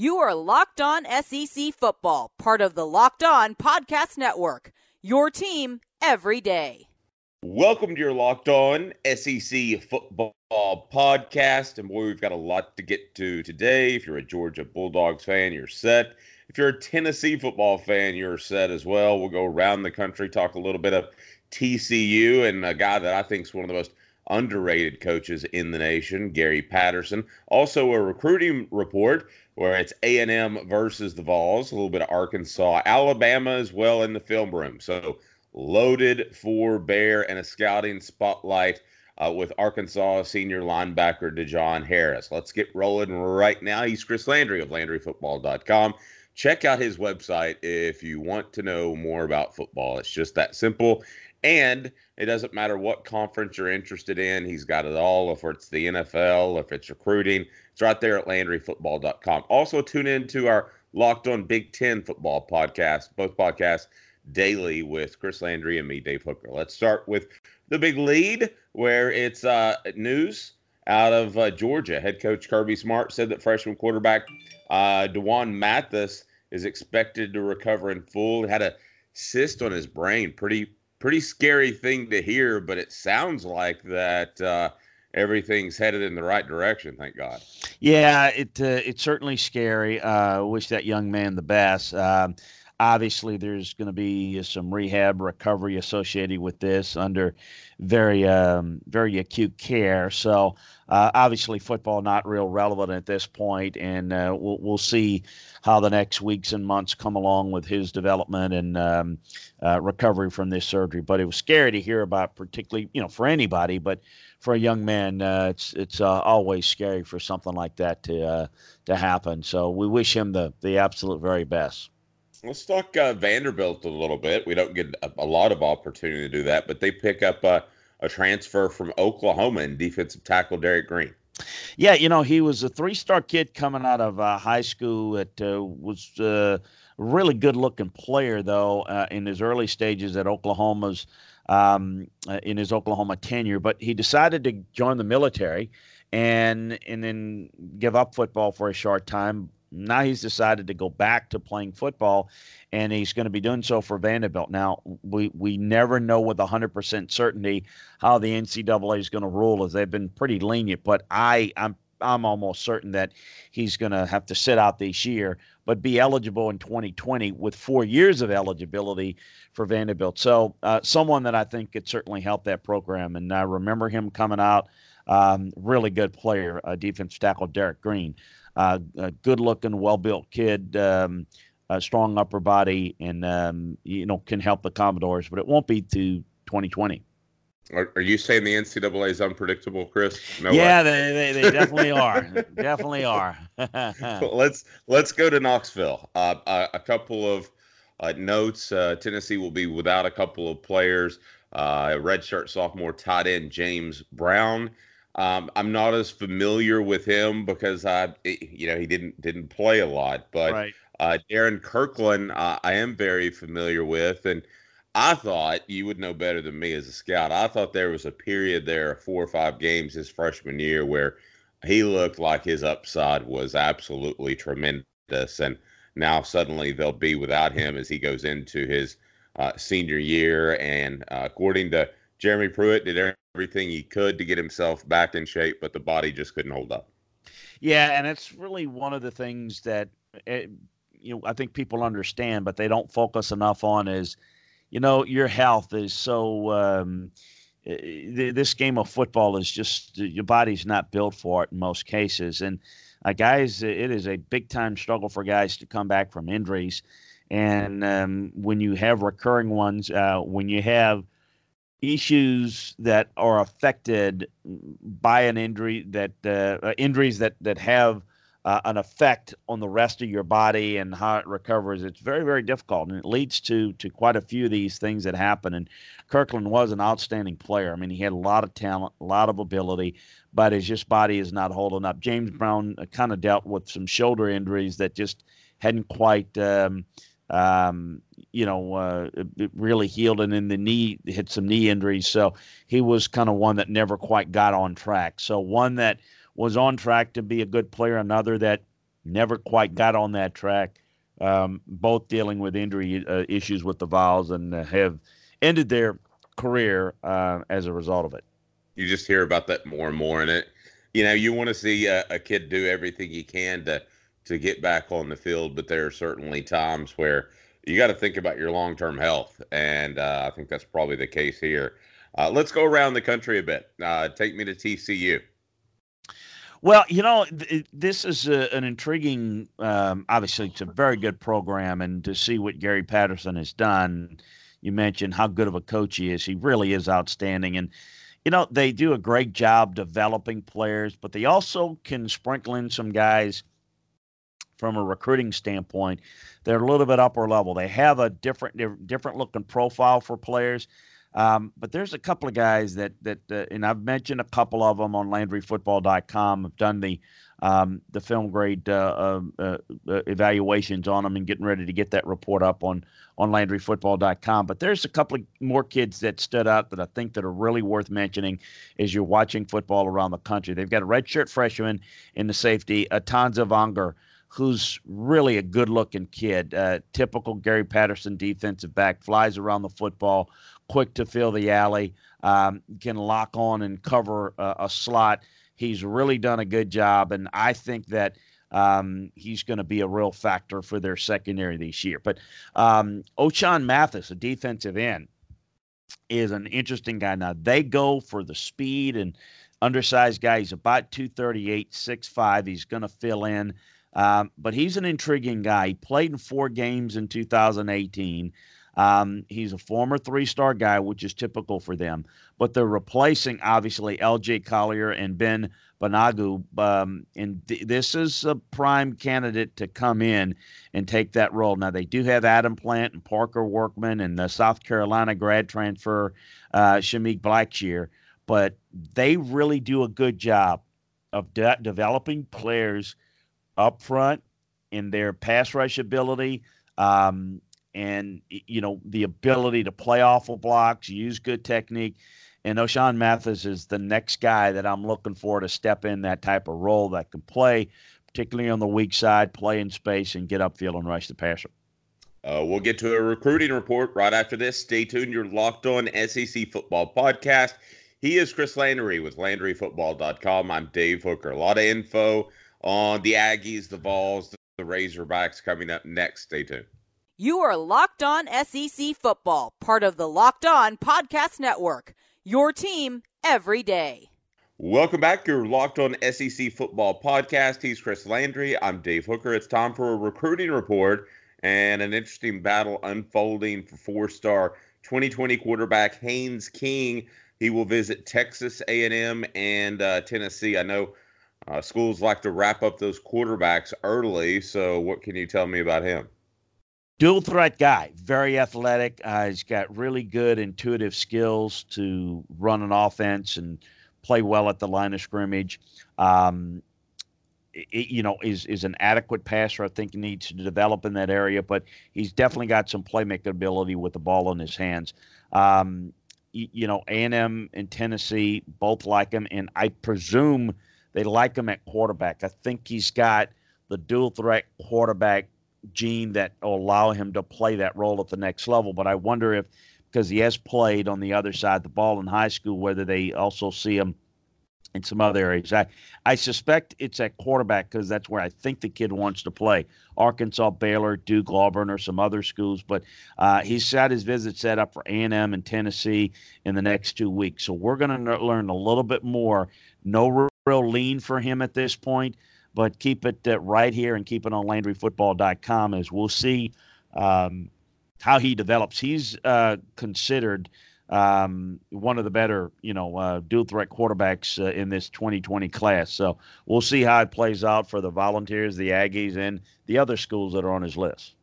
You are Locked On SEC Football, part of the Locked On Podcast Network. Your team every day. Welcome to your Locked On SEC Football podcast. And boy, we've got a lot to get to today. If you're a Georgia Bulldogs fan, you're set. If you're a Tennessee football fan, you're set as well. We'll go around the country, talk a little bit of TCU and a guy that I think is one of the most underrated coaches in the nation, Gary Patterson. Also, a recruiting report where it's A&M versus the Vols, a little bit of Arkansas, Alabama as well in the film room. So loaded for Bear and a scouting spotlight uh, with Arkansas senior linebacker De'Jon Harris. Let's get rolling right now. He's Chris Landry of LandryFootball.com. Check out his website if you want to know more about football. It's just that simple. And it doesn't matter what conference you're interested in, he's got it all. If it's the NFL, if it's recruiting, it's right there at LandryFootball.com. Also, tune in to our Locked On Big Ten Football podcast, both podcasts daily with Chris Landry and me, Dave Hooker. Let's start with the big lead, where it's uh, news out of uh, Georgia. Head coach Kirby Smart said that freshman quarterback uh, D'Wan Mathis is expected to recover in full. Had a cyst on his brain, pretty pretty scary thing to hear, but it sounds like that uh, everything's headed in the right direction. Thank God. Yeah, it uh, it's certainly scary. Uh, wish that young man the best. Um, obviously, there's going to be some rehab recovery associated with this under very um, very acute care. So uh, obviously, football not real relevant at this point, and uh, we'll we'll see how the next weeks and months come along with his development and um, uh, recovery from this surgery. But it was scary to hear about, particularly you know for anybody, but for a young man, uh, it's it's uh, always scary for something like that to uh, to happen. So we wish him the the absolute very best. Let's talk uh, Vanderbilt a little bit. We don't get a, a, lot of opportunity to do that, but they pick up uh, a transfer from Oklahoma in defensive tackle Derek Green. Yeah, you know he was a three-star kid coming out of uh, high school. That was a really good-looking player, though, in his early stages at Oklahoma's um, uh, in his Oklahoma tenure, but he decided to join the military and and then give up football for a short time. Now he's decided to go back to playing football, and he's going to be doing so for Vanderbilt. Now we we never know with 100% certainty how the NCAA is going to rule, as they've been pretty lenient. But I I'm I'm almost certain that he's going to have to sit out this year, but be eligible in 2020 with four years of eligibility for Vanderbilt. So, uh, someone that I think could certainly help that program. And I remember him coming out, um, really good player, uh, defensive tackle Derek Green, uh, a good looking, well built kid. Um, a strong upper body and um, you know can help the Commodores, but it won't be to 2020. Are, are, you saying the NCAA is unpredictable, Chris? No yeah, they, they, they, definitely are. definitely are. let's let's go to Knoxville. Uh, a, a, couple of uh, notes. Uh, Tennessee will be without a couple of players. Uh, redshirt sophomore tight end James Brown. Um, I'm not as familiar with him because I, you know, he didn't didn't play a lot. But right. Uh, Darrin Kirkland, uh, I am very familiar with, and I thought you would know better than me as a scout. I thought there was a period there, four or five games his freshman year, where he looked like his upside was absolutely tremendous. And now suddenly they'll be without him as he goes into his uh, senior year. And uh, according to Jeremy Pruitt, did everything he could to get himself back in shape, but the body just couldn't hold up. Yeah, and it's really one of the things that it, eh, you know I think people understand, but they don't focus enough on is – you know, your health is so. Um, eh, this game of football is just your body's not built for it in most cases, and uh, guys, it is a big time struggle for guys to come back from injuries. And um, when you have recurring ones, uh, when you have issues that are affected by an injury, that uh, uh injuries that that have uh, an effect on the rest of your body and how it recovers. It's very, very difficult, and it leads to to quite a few of these things that happen. And Kirkland was an outstanding player. I mean, he had a lot of talent, a lot of ability, but his just body is not holding up. James Brown uh, kind of dealt with some shoulder injuries that just hadn't quite. Um, um, you know, uh, really healed, and in the knee hit some knee injuries. So he was kind of one that never quite got on track. So one that was on track to be a good player. Another that never quite got on that track. Um, both dealing with injury uh, issues with the Vols and uh, have ended their career uh, as a result of it. You just hear about that more and more, and it, you know, you want to see a, a kid do everything he can to to get back on the field, but there are certainly times where you got to think about your long term health, and uh, I think that's probably the case here. Uh, let's go around the country a bit. Uh, take me to TCU. Well, you know, th- this is a, an intriguing. Um, obviously, it's a very good program, and to see what Gary Patterson has done, you mentioned how good of a coach he is. He really is outstanding, and you know they do a great job developing players, but they also can sprinkle in some guys from a recruiting standpoint. They're a little bit upper level. They have a different different looking profile for players. Um, but there's a couple of guys that that uh, and I've mentioned a couple of them on LandryFootball.com. I've done the um, the film grade uh, um, uh, uh, evaluations on them and getting ready to get that report up on on LandryFootball.com. But there's a couple of more kids that stood out that I think that are really worth mentioning as you're watching football around the country. They've got a redshirt freshman in the safety, Atanza Vongor who's really a good looking kid. Uh, typical Gary Patterson defensive back, flies around the football, quick to fill the alley, um, can lock on and cover a, a, slot. He's really done a good job, and I think that. Um, he's going to be a real factor for their secondary this year. But um, Mathis, a defensive end, is an interesting guy. Now, they go for the speed and undersized guy. He's about 238, 6'5. He's going to fill in. Um, but he's an intriguing guy. He played in four games in 2018. Um, he's a former three star guy, which is typical for them. But they're replacing, obviously, LJ Collier and Ben Banogu. Um, and th- this is a prime candidate to come in and take that role. Now, they do have Adam Plant and Parker Workman and the South Carolina grad transfer, uh, Shameik Blackshear. But they really do a good job of de- developing players up front in their pass rush ability. Um, and you know the ability to play awful blocks, use good technique. And Ochaun Mathis is the next guy that I'm looking for to step in that type of role that can play, particularly on the weak side, play in space, and get upfield and rush the passer. Uh, we'll get to a recruiting report right after this. Stay tuned. You're locked on SEC Football Podcast. He is Chris Landry with LandryFootball.com. I'm Dave Hooker. A lot of info on the Aggies, the Vols, the Razorbacks coming up next. Stay tuned. You are Locked On SEC Football, part of the Locked On Podcast Network. Your team every day. Welcome back. You're Locked On SEC Football Podcast. He's Chris Landry. I'm Dave Hooker. It's time for a recruiting report and an interesting battle unfolding for four-star 2020 quarterback Haynes King. He will visit Texas A&M and uh, Tennessee. I know uh, schools like to wrap up those quarterbacks early. So, what can you tell me about him? dual threat guy, very athletic. Uh, he's got really good intuitive skills to run an offense and play well at the line of scrimmage. Um, it, you know, is is an adequate passer. I think needs to develop in that area, but he's definitely got some playmaking ability with the ball in his hands. Um, you, you know, A&M and Tennessee both like him, and I presume they like him at quarterback. I think he's got the dual threat quarterback gene that will allow him to play that role at the next level. But I wonder if, because he has played on the other side the ball in high school, whether they also see him in some other areas. I, I suspect it's at quarterback because that's where I think the kid wants to play. Arkansas, Baylor, Duke, Auburn, or some other schools. But uh, he's got his visit set up for A&M and Tennessee in the next two weeks. So we're going to learn a little bit more. No real lean for him at this point but keep it uh, right here and keep it on LandryFootball.com as we'll see um, how he develops. He's uh, considered um, one of the better, you know, uh, dual threat quarterbacks uh, in this 2020 class. So we'll see how it plays out for the Volunteers, the Aggies, and the other schools that are on his list.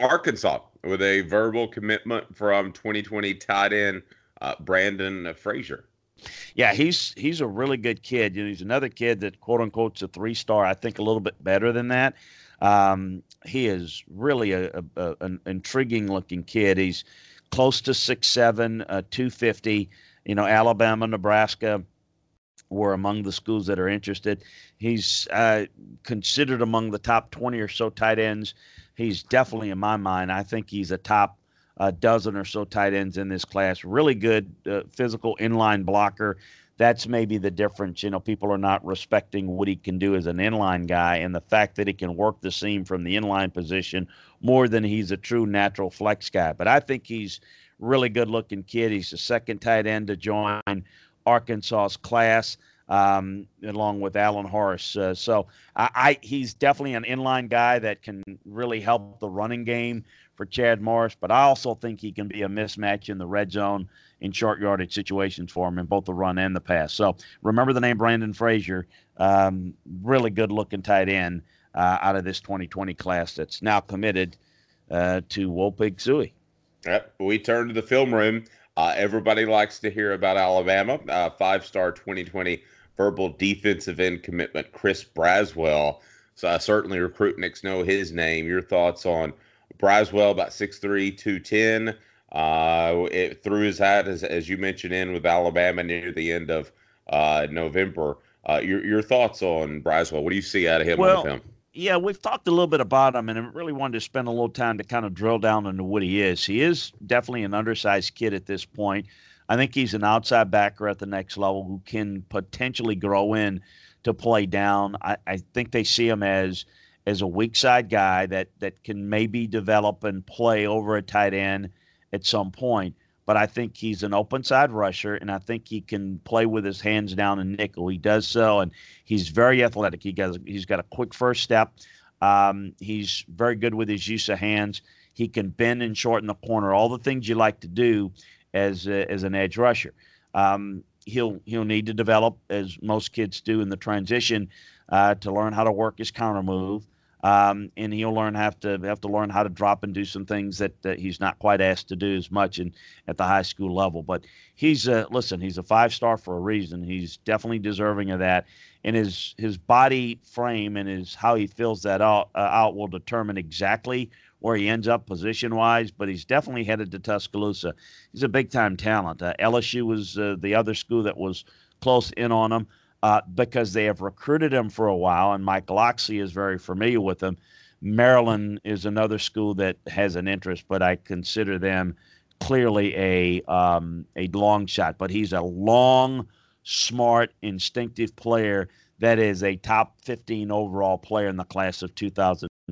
Arkansas with a verbal commitment from 2020 tight end uh, Brandon Frazier. Yeah, he's he's a really good kid. You know, he's another kid that quote unquote's a three star. I think a little bit better than that. Um, he is really a, a, an intriguing looking kid. He's close to six seven, uh, two fifty. You know, Alabama, Nebraska, were among the schools that are interested. He's uh, considered among the top 20 or so tight ends. He's definitely, in my mind, I think he's a top uh, dozen or so tight ends in this class. Really good uh, physical inline blocker. That's maybe the difference. You know, people are not respecting what he can do as an inline guy and the fact that he can work the seam from the inline position more than he's a true natural flex guy. But I think he's really good looking kid. He's the second tight end to join Arkansas's class, um, along with Alan Horace. Uh, so I, I, he's definitely an inline guy that can really help the running game for Chad Morris. But I also think he can be a mismatch in the red zone in short yardage situations for him in both the run and the pass. So remember the name Brandon Frazier, um, really good looking tight end uh, out of this 2020 class that's now committed uh, to Woo Pig Sooie. Yep. We turn to the film room. Uh, everybody likes to hear about Alabama. Uh, Five star 2020 verbal defensive end commitment, Chris Braswell. So I certainly recruitniks know his name. Your thoughts on Braswell, about 6'3, 210. Uh, it threw his hat, as, as you mentioned, in with Alabama near the end of uh, November. Uh, your, your thoughts on Braswell? What do you see out of him well, the film? Yeah, we've talked a little bit about him, and I really wanted to spend a little time to kind of drill down into what he is. He is definitely an undersized kid at this point. I think he's an outside backer at the next level who can potentially grow in to play down. I, I think they see him as as a weak side guy that that can maybe develop and play over a tight end at some point but I think he's an open side rusher, and I think he can play with his hands down and nickel. He does so, and he's very athletic. He got he's got a quick first step. Um, he's very good with his use of hands. He can bend and shorten the corner, all the things you like to do as a, as an edge rusher. Um, he'll he'll need to develop, as most kids do in the transition, uh, to learn how to work his counter move. Um, and he'll learn have to have to learn how to drop and do some things that, that he's not quite asked to do as much in at the high school level. But he's a listen, he's a five star for a reason. He's definitely deserving of that, and his his body frame and his how he fills that out uh, out will determine exactly where he ends up position wise. But he's definitely headed to Tuscaloosa. He's a big time talent. Uh, LSU was uh, the other school that was close in on him uh, because they have recruited him for a while, and Mike Locksley is very familiar with him. Maryland is another school that has an interest, but I consider them clearly a um, a long shot. But he's a long, smart, instinctive player that is a top 15 overall player in the class of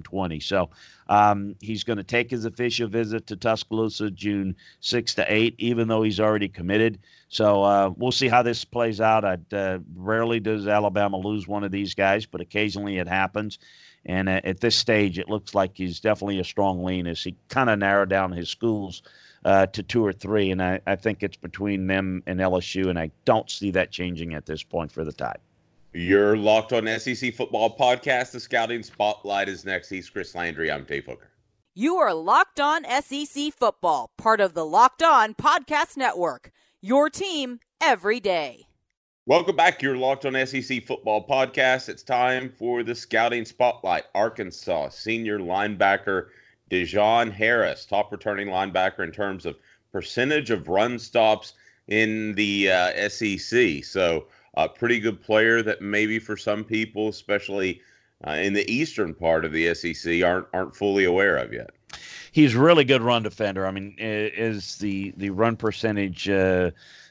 2020. So um, he's going to take his official visit to Tuscaloosa June 6 to 8, even though he's already committed. So uh, we'll see how this plays out. Uh, rarely does Alabama lose one of these guys, but occasionally it happens. And uh, at this stage, it looks like he's definitely a strong lean as he kind of narrowed down his schools uh, to two or three. And I, I think it's between them and LSU, and I don't see that changing at this point for the Tide. You're locked on SEC Football Podcast. The Scouting Spotlight is next. He's Chris Landry. I'm Dave Hooker. You are Locked On SEC Football, part of the Locked On Podcast Network. Your team every day. Welcome back. You're Locked On SEC Football Podcast. It's time for the Scouting Spotlight. Arkansas senior linebacker De'Jon Harris, top returning linebacker in terms of percentage of run stops in the uh, SEC. So, a pretty good player that maybe for some people, especially uh, in the eastern part of the SEC, aren't aren't fully aware of yet. He's really good run defender. I mean, is the the run percentage uh,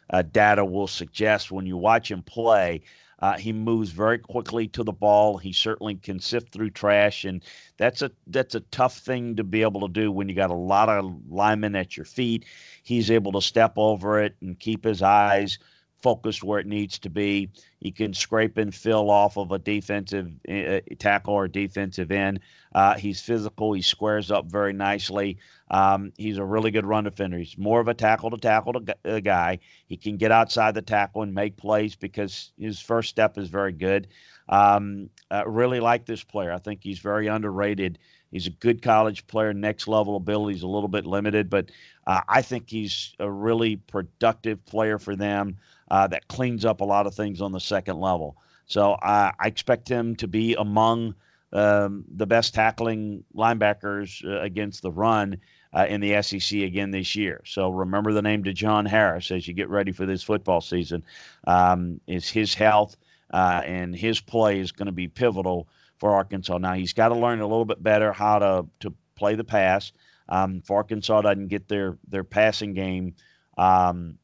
uh, data will suggest when you watch him play. Uh, he moves very quickly to the ball. He certainly can sift through trash, and that's a that's a tough thing to be able to do when you got a lot of linemen at your feet. He's able to step over it and keep his eyes focused where it needs to be. He can scrape and fill off of a defensive uh, tackle or defensive end. Uh, he's physical. He squares up very nicely. Um, he's a really good run defender. He's more of a tackle to tackle uh, guy. He can get outside the tackle and make plays because his first step is very good. Um, I really like this player. I think he's very underrated. He's a good college player. Next level ability is a little bit limited, but uh, I think he's a really productive player for them uh, that cleans up a lot of things on the second level. So uh, I expect him to be among um, the best tackling linebackers uh, against the run uh, in the SEC again this year. So remember the name De'Jon Harris as you get ready for this football season. Um, is his health uh, and his play is going to be pivotal for Arkansas. Now he's got to learn a little bit better how to to play the pass. Um, if Arkansas doesn't get their their passing game, um,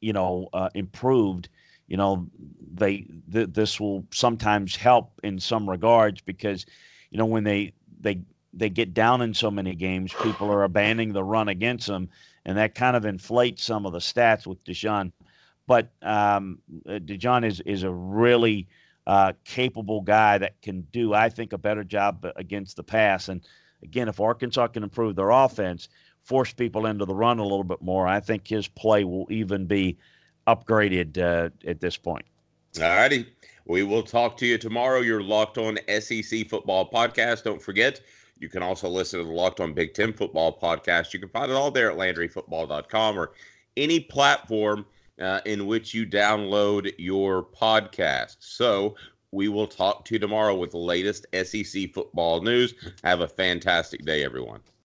you know, uh, improved, you know, they th- this will sometimes help in some regards because, you know, when they they they get down in so many games, people are abandoning the run against them, and that kind of inflates some of the stats with De'Jon. But um, uh, De'Jon is is a really uh, capable guy that can do, I think, a better job against the pass. And again, if Arkansas can improve their offense, force people into the run a little bit more, I think his play will even be upgraded uh, at this point. All righty. We will talk to you tomorrow. Your Locked On SEC Football Podcast. Don't forget, you can also listen to the Locked On Big Ten Football Podcast. You can find it all there at LandryFootball.com or any platform uh, in which you download your podcast. So we will talk to you tomorrow with the latest SEC football news. Have a fantastic day, everyone.